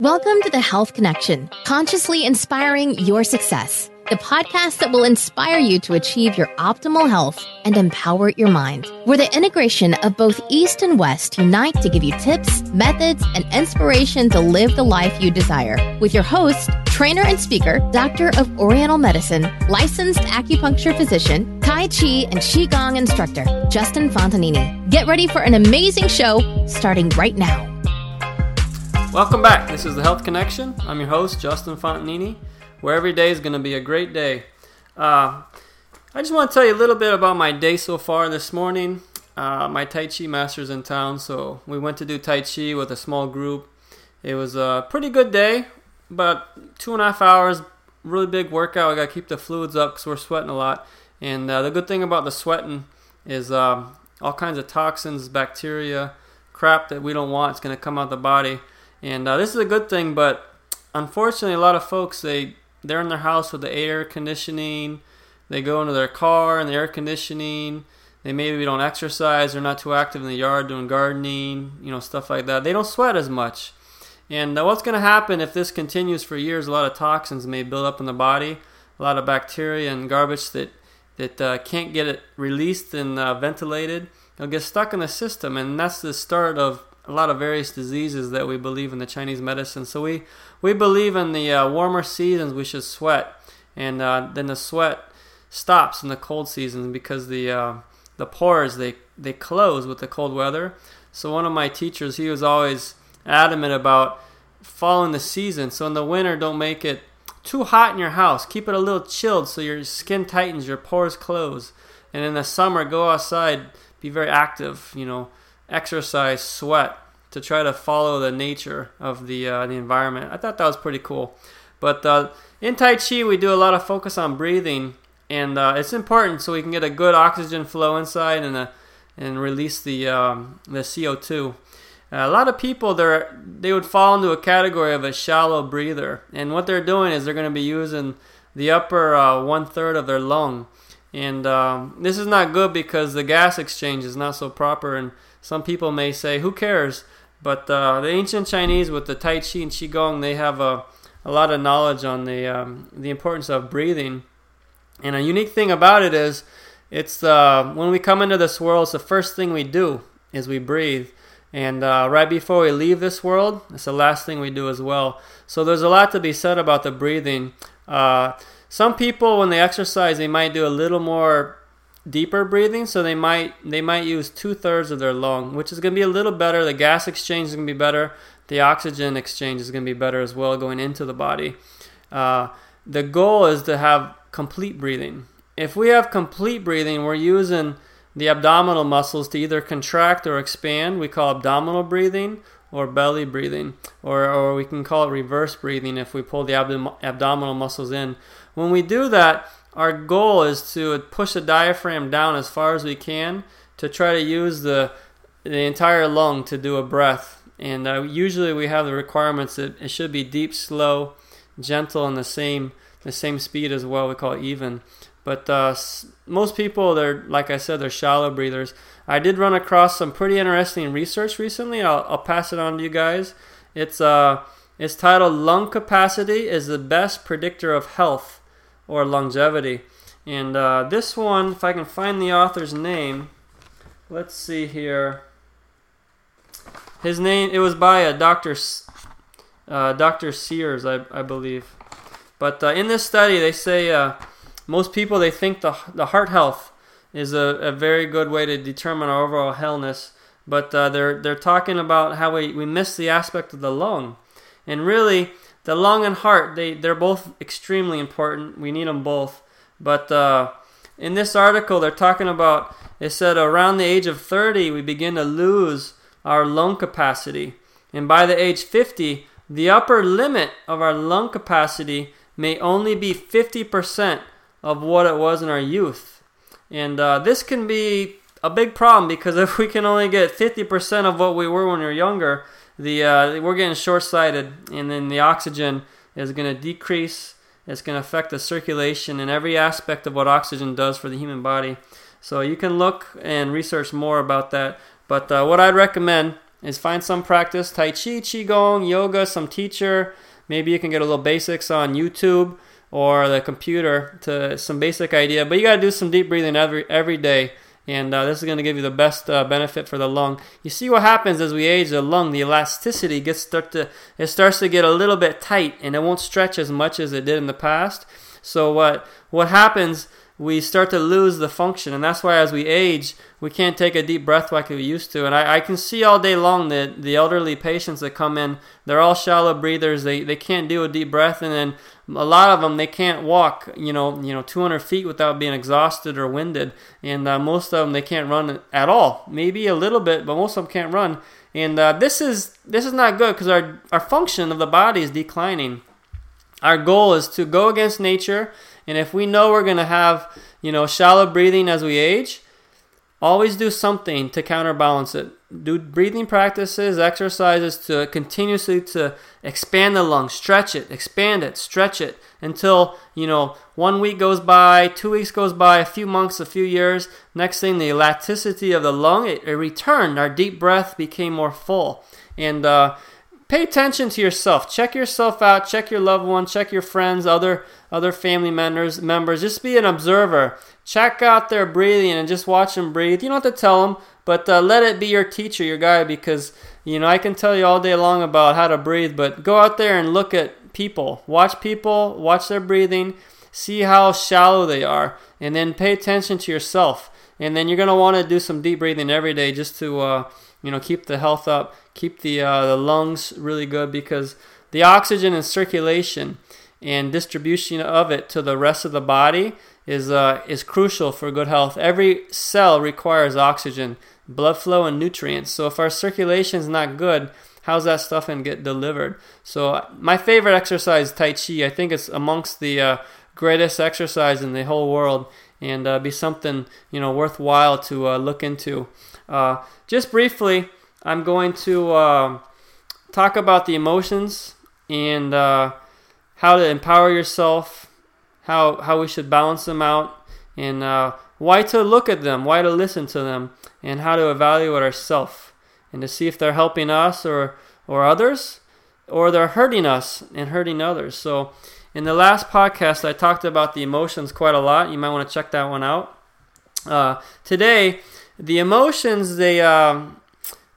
Welcome to the Health Connection, consciously inspiring your success. The podcast that will inspire you to achieve your optimal health and empower your mind. Where the integration of both East and West unite to give you tips, methods, and inspiration to live the life you desire. With your host, trainer and speaker, doctor of Oriental medicine, licensed acupuncture physician, Tai Chi and Qigong instructor, Justin Fontanini. Get ready for an amazing show starting right now. Welcome back. This is the Health Connection. I'm your host, Justin Fontanini, where every day is going to be a great day. Uh, I just want to tell you a little bit about my day so far this morning. Uh, my Tai Chi master's in town, so we went to do Tai Chi with a small group. It was a pretty good day, about two and a half hours, really big workout. I got to keep the fluids up because we're sweating a lot. And uh, the good thing about the sweating is um, all kinds of toxins, bacteria, crap that we don't want is going to come out the body. And uh, this is a good thing, but unfortunately, a lot of folks they they're in their house with the air conditioning. They go into their car and the air conditioning. They maybe don't exercise. They're not too active in the yard doing gardening, you know, stuff like that. They don't sweat as much. And uh, what's going to happen if this continues for years? A lot of toxins may build up in the body, a lot of bacteria and garbage that that uh, can't get it released and uh, ventilated. It'll get stuck in the system, and that's the start of a lot of various diseases that we believe in the Chinese medicine. So we we believe in the uh, warmer seasons we should sweat, and uh, then the sweat stops in the cold seasons because the uh, the pores they they close with the cold weather. So one of my teachers he was always adamant about following the season. So in the winter, don't make it too hot in your house. Keep it a little chilled so your skin tightens, your pores close. And in the summer, go outside, be very active. You know exercise, sweat to try to follow the nature of the uh, the environment. I thought that was pretty cool. But uh, in Tai Chi, we do a lot of focus on breathing, and uh, it's important so we can get a good oxygen flow inside and a, uh, and release the um, the CO2. a lot of people they they would fall into a category of a shallow breather, and what they're doing is they're going to be using the upper uh, one third of their lung, and um, this is not good because the gas exchange is not so proper and some people may say, who cares? But uh, the ancient Chinese with the Tai Chi and Qigong, they have a, a lot of knowledge on the, um, the importance of breathing. And a unique thing about it is, it's uh, when we come into this world, it's the first thing we do is we breathe. And uh, right before we leave this world, it's the last thing we do as well. So there's a lot to be said about the breathing. Uh, some people, when they exercise, they might do a little more deeper breathing, so they might they might use two thirds of their lung, which is going to be a little better. The gas exchange is going to be better. The oxygen exchange is going to be better as well going into the body. Uh, the goal is to have complete breathing. If we have complete breathing, we're using the abdominal muscles to either contract or expand. We call abdominal breathing or belly breathing, or, or we can call it reverse breathing if we pull the abdom- abdominal muscles in. When we do that, our goal is to push the diaphragm down as far as we can to try to use the the entire lung to do a breath. And uh, usually we have the requirements that it should be deep, slow, gentle, and the same the same speed as well. We call it even. But uh, most people, they're like I said, they're shallow breathers. I did run across some pretty interesting research recently. I'll, I'll pass it on to you guys. It's uh, it's titled "Lung Capacity is the Best Predictor of Health." Or longevity. And uh, this one, if I can find the author's name, let's see here. His name, it was by a Dr. Uh, Dr. Sears, I, I believe. But uh, in this study, they say uh, most people they think the the heart health is a, a very good way to determine our overall healthness. But uh, they're they're talking about how we, we miss the aspect of the lung, and really the lung and heart they they're both extremely important. We need them both. But uh, in this article, they're talking about it said around the age of 30 we begin to lose our lung capacity, and by the age 50, the upper limit of our lung capacity may only be 50% of what it was in our youth. And uh, this can be a big problem because if we can only get 50% of what we were when we were younger, the uh, we're getting short-sighted, and then the oxygen is going to decrease. It's going to affect the circulation and every aspect of what oxygen does for the human body. So you can look and research more about that. But uh, what I'd recommend is find some practice Tai Chi, Qigong, yoga, some teacher. Maybe you can get a little basics on YouTube or the computer to some basic idea. But you got to do some deep breathing every every day, and uh, this is going to give you the best uh, benefit for the lung. You see what happens as we age, the lung, the elasticity gets start to it starts to get a little bit tight, and it won't stretch as much as it did in the past. So what what happens? We start to lose the function. And that's why as we age, we can't take a deep breath like we used to. And I, I can see all day long that the elderly patients that come in, they're all shallow breathers. They, they can't do a deep breath. And then a lot of them, they can't walk, you know, you know, 200 feet without being exhausted or winded. And uh, most of them, they can't run at all. Maybe a little bit, but most of them can't run. And uh, this is this is not good because our, our function of the body is declining. Our goal is to go against nature and if we know we're going to have, you know, shallow breathing as we age, always do something to counterbalance it. Do breathing practices, exercises to continuously to expand the lung, stretch it, expand it, stretch it until, you know, one week goes by, two weeks goes by, a few months, a few years. Next thing, the elasticity of the lung, it, it returned. Our deep breath became more full. And, uh, pay attention to yourself. Check yourself out. Check your loved one. Check your friends, other other family members. Members. Just be an observer. Check out their breathing and just watch them breathe. You don't have to tell them, but uh, let it be your teacher, your guide, because you know I can tell you all day long about how to breathe, but go out there and look at people. Watch people. Watch their breathing. See how shallow they are, and then pay attention to yourself. And then you're gonna want to do some deep breathing every day just to uh, you know keep the health up keep the uh, the lungs really good because the oxygen and circulation and distribution of it to the rest of the body is uh, is crucial for good health. Every cell requires oxygen, blood flow, and nutrients. So if our circulation is not good, how's that stuff and get delivered? So my favorite exercise, Tai Chi. I think it's amongst the uh, greatest exercise in the whole world, and uh, be something you know worthwhile to uh, look into. Uh, just briefly. I'm going to uh, talk about the emotions and uh, how to empower yourself, how, how we should balance them out, and uh, why to look at them, why to listen to them, and how to evaluate ourselves and to see if they're helping us or, or others, or they're hurting us and hurting others. So, in the last podcast, I talked about the emotions quite a lot. You might want to check that one out. Uh, today, the emotions they um,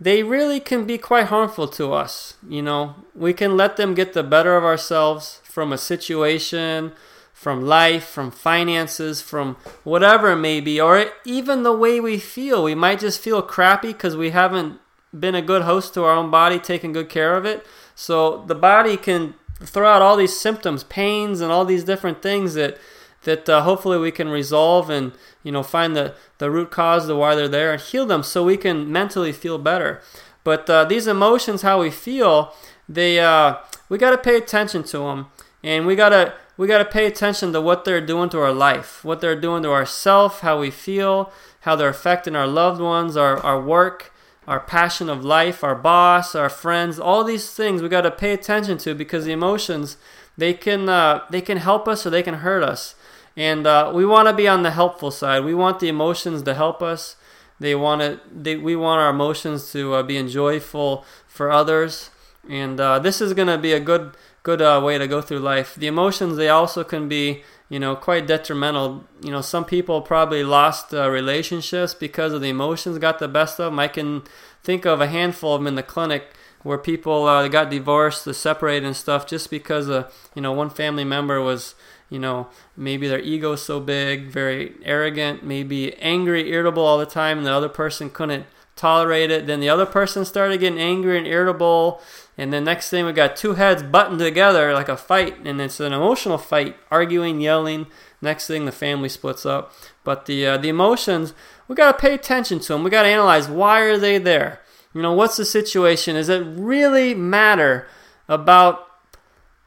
they really can be quite harmful to us. You know, we can let them get the better of ourselves from a situation, from life, from finances, from whatever it may be, or even the way we feel. We might just feel crappy because we haven't been a good host to our own body, taking good care of it. So the body can throw out all these symptoms, pains, and all these different things that that uh, hopefully we can resolve and you know find the, the root cause of why they're there and heal them so we can mentally feel better. But uh, these emotions how we feel they uh, we got to pay attention to them and we got to we got to pay attention to what they're doing to our life what they're doing to ourself how we feel how they're affecting our loved ones our, our work our passion of life our boss our friends all these things we got to pay attention to because the emotions they can uh, they can help us or they can hurt us and uh, we want to be on the helpful side. We want the emotions to help us. They want it. They, we want our emotions to uh, be enjoyable for others. And uh, this is going to be a good good uh, way to go through life. The emotions they also can be you know quite detrimental. You know some people probably lost uh, relationships because of the emotions got the best of them. I can think of a handful of them in the clinic where people uh, got divorced, they separated and stuff just because uh, you know one family member was you know, maybe their ego so big, very arrogant, maybe angry, irritable all the time, and the other person couldn't tolerate it. Then the other person started getting angry and irritable, and then next thing we got two heads buttoned together like a fight, and it's an emotional fight, arguing, yelling. Next thing the family splits up. But the uh, the emotions, we got to pay attention to them. We got to analyze why are they there. You know, what's the situation? Does it really matter about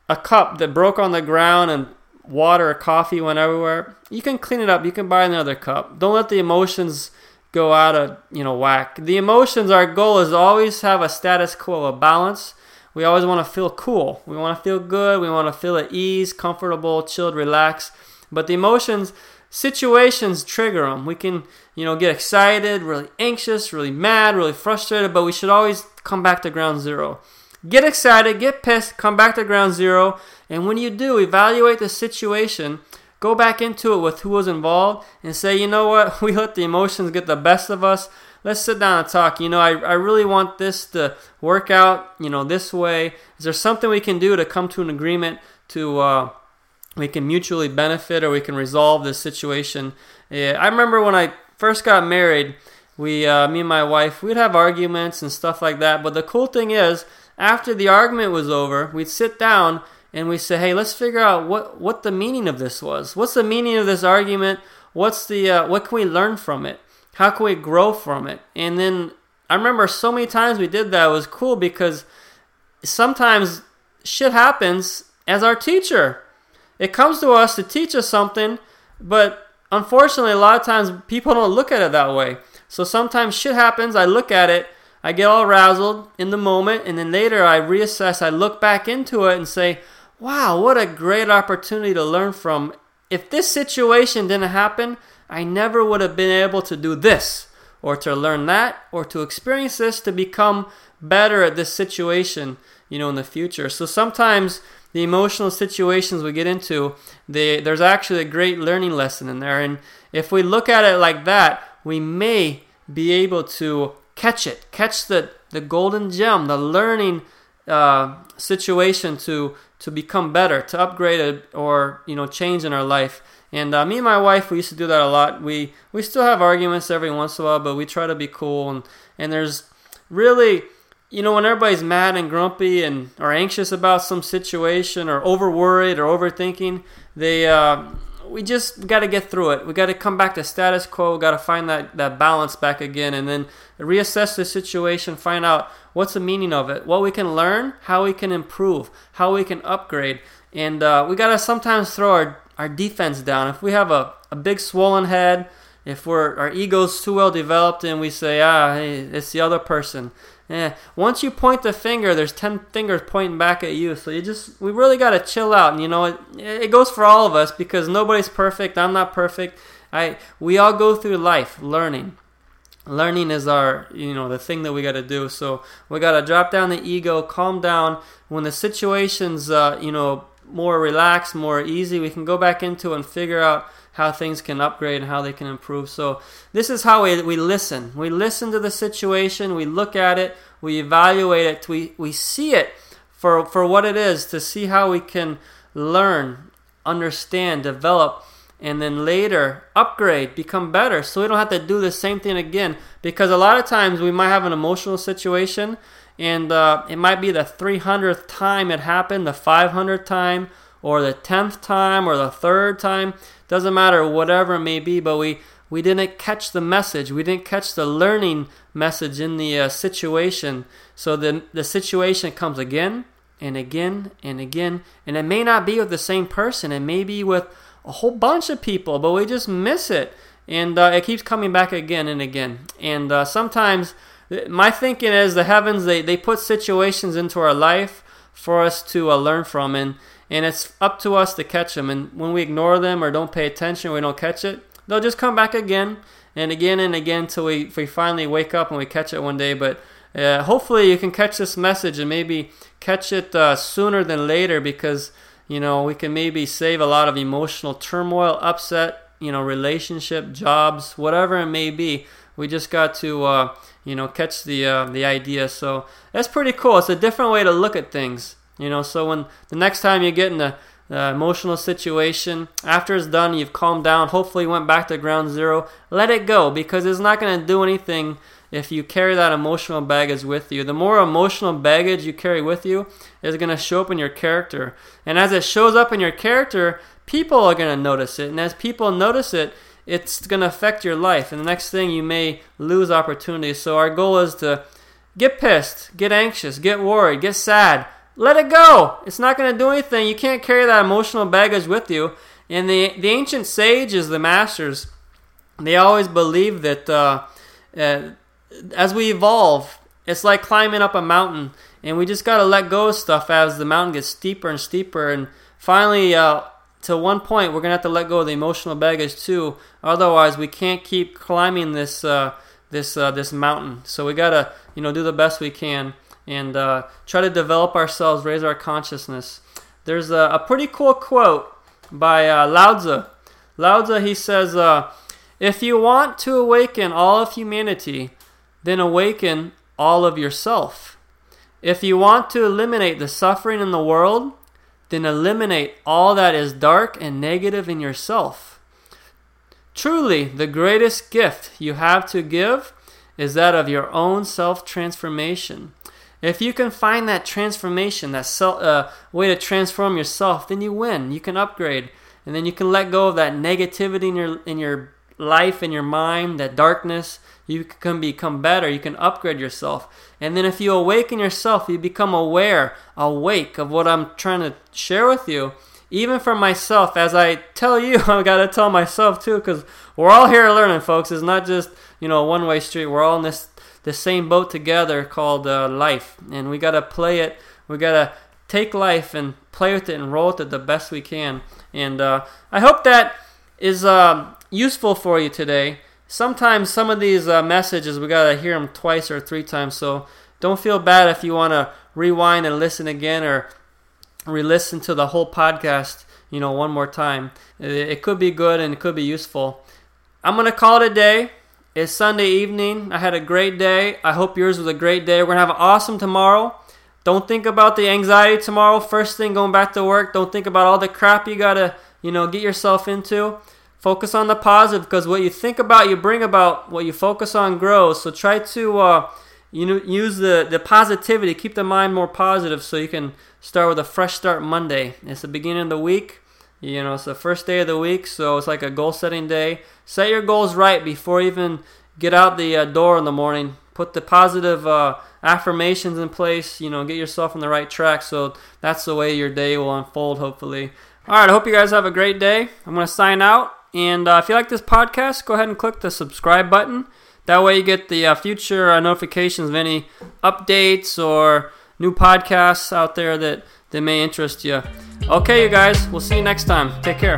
a cup that broke on the ground and water or coffee went everywhere, you can clean it up. You can buy another cup. Don't let the emotions go out of you know whack. The emotions, our goal is always have a status quo, a balance. We always want to feel cool. We want to feel good. We want to feel at ease, comfortable, chilled, relaxed. But the emotions, situations trigger them. We can, you know, get excited, really anxious, really mad, really frustrated, but we should always come back to ground zero. Get excited, get pissed, come back to ground zero, and when you do, evaluate the situation. Go back into it with who was involved and say, you know what, we let the emotions get the best of us. Let's sit down and talk. You know, I, I really want this to work out, you know, this way. Is there something we can do to come to an agreement to uh, we can mutually benefit or we can resolve this situation? Yeah, I remember when I first got married, we, uh, me and my wife, we'd have arguments and stuff like that. But the cool thing is, after the argument was over, we'd sit down and we say, "Hey, let's figure out what what the meaning of this was. What's the meaning of this argument? What's the uh, what can we learn from it? How can we grow from it?" And then I remember so many times we did that. It was cool because sometimes shit happens as our teacher. It comes to us to teach us something, but unfortunately, a lot of times people don't look at it that way. So sometimes shit happens. I look at it I get all razzled in the moment, and then later I reassess, I look back into it and say, wow, what a great opportunity to learn from. If this situation didn't happen, I never would have been able to do this, or to learn that, or to experience this to become better at this situation, you know, in the future. So sometimes the emotional situations we get into, they, there's actually a great learning lesson in there. And if we look at it like that, we may be able to catch it, catch the, the golden gem, the learning uh, situation to to become better, to upgrade it or you know change in our life. And uh, me and my wife, we used to do that a lot. We we still have arguments every once in a while, but we try to be cool. And and there's really, you know, when everybody's mad and grumpy and are anxious about some situation or over worried or overthinking, they uh, we just got to get through it. We got to come back to status quo. We got to find that, that balance back again and then reassess the situation, find out what's the meaning of it, what we can learn, how we can improve, how we can upgrade. And uh, we got to sometimes throw our, our defense down. If we have a, a big swollen head, if we're our ego's too well developed and we say, ah, hey, it's the other person, yeah. Once you point the finger, there's ten fingers pointing back at you. So you just, we really got to chill out. And you know, it, it goes for all of us because nobody's perfect. I'm not perfect. I, we all go through life learning. Learning is our, you know, the thing that we got to do. So we got to drop down the ego, calm down. When the situation's, uh, you know, more relaxed, more easy, we can go back into and figure out how things can upgrade and how they can improve. So this is how we, we listen. We listen to the situation, we look at it, we evaluate it, we, we see it for, for what it is to see how we can learn, understand, develop, and then later upgrade, become better so we don't have to do the same thing again. Because a lot of times we might have an emotional situation and uh, it might be the 300th time it happened, the 500th time, or the 10th time, or the third time. Doesn't matter, whatever it may be, but we, we didn't catch the message. We didn't catch the learning message in the uh, situation. So the, the situation comes again and again and again. And it may not be with the same person, it may be with a whole bunch of people, but we just miss it. And uh, it keeps coming back again and again. And uh, sometimes my thinking is the heavens, they, they put situations into our life for us to uh, learn from. And and it's up to us to catch them. And when we ignore them or don't pay attention, we don't catch it, they'll just come back again and again and again until we, we finally wake up and we catch it one day. But uh, hopefully, you can catch this message and maybe catch it uh, sooner than later because you know we can maybe save a lot of emotional turmoil, upset, you know, relationship, jobs, whatever it may be. We just got to uh, you know catch the uh, the idea. So that's pretty cool. It's a different way to look at things. You know, so when the next time you get in a emotional situation, after it's done, you've calmed down, hopefully went back to ground zero, let it go because it's not going to do anything if you carry that emotional baggage with you. The more emotional baggage you carry with you is going to show up in your character. And as it shows up in your character, people are going to notice it. And as people notice it, it's going to affect your life. And the next thing, you may lose opportunities. So our goal is to get pissed, get anxious, get worried, get sad let it go. It's not going to do anything. You can't carry that emotional baggage with you. And the the ancient sages, the masters, they always believed that uh, uh, as we evolve, it's like climbing up a mountain, and we just got to let go of stuff as the mountain gets steeper and steeper, and finally. Uh, to one point, we're gonna have to let go of the emotional baggage too. Otherwise, we can't keep climbing this uh, this uh, this mountain. So we gotta you know do the best we can and uh, try to develop ourselves, raise our consciousness. There's a, a pretty cool quote by uh, Lao Tzu. Lao Tzu he says, uh, "If you want to awaken all of humanity, then awaken all of yourself. If you want to eliminate the suffering in the world, then eliminate all that is dark and negative in yourself." Truly, the greatest gift you have to give is that of your own self transformation. If you can find that transformation, that self, uh, way to transform yourself, then you win. You can upgrade, and then you can let go of that negativity in your in your life, in your mind, that darkness. You can become better. You can upgrade yourself, and then if you awaken yourself, you become aware, awake of what I'm trying to share with you even for myself, as I tell you, I've gotta tell myself too, because we're all here learning, folks. It's not just you know a one-way street. We're all in this the same boat together called uh, life, and we gotta play it. We gotta take life and play with it and roll with it the best we can. And uh, I hope that is uh, useful for you today. Sometimes some of these uh, messages we gotta hear them twice or three times, so don't feel bad if you wanna rewind and listen again or re-listen to the whole podcast, you know, one more time. It, could be good and it could be useful. I'm gonna call it a day. It's Sunday evening. I had a great day. I hope yours was a great day. We're gonna have an awesome tomorrow. Don't think about the anxiety tomorrow. First thing, going back to work. Don't think about all the crap you gotta, you know, get yourself into. Focus on the positive because what you think about, you bring about. What you focus on grows. So try to, uh, you know, use the the positivity. Keep the mind more positive so you can start with a fresh start Monday. It's the beginning of the week. You know, it's the first day of the week, so it's like a goal setting day. Set your goals right before you even get out the uh, door in the morning. Put the positive uh, affirmations in place. You know, get yourself on the right track. So that's the way your day will unfold, hopefully. All right, I hope you guys have a great day. I'm going to sign out. And uh, if you like this podcast, go ahead and click the subscribe button. That way, you get the uh, future uh, notifications of any updates or new podcasts out there that, that may interest you. Okay, you guys, we'll see you next time. Take care.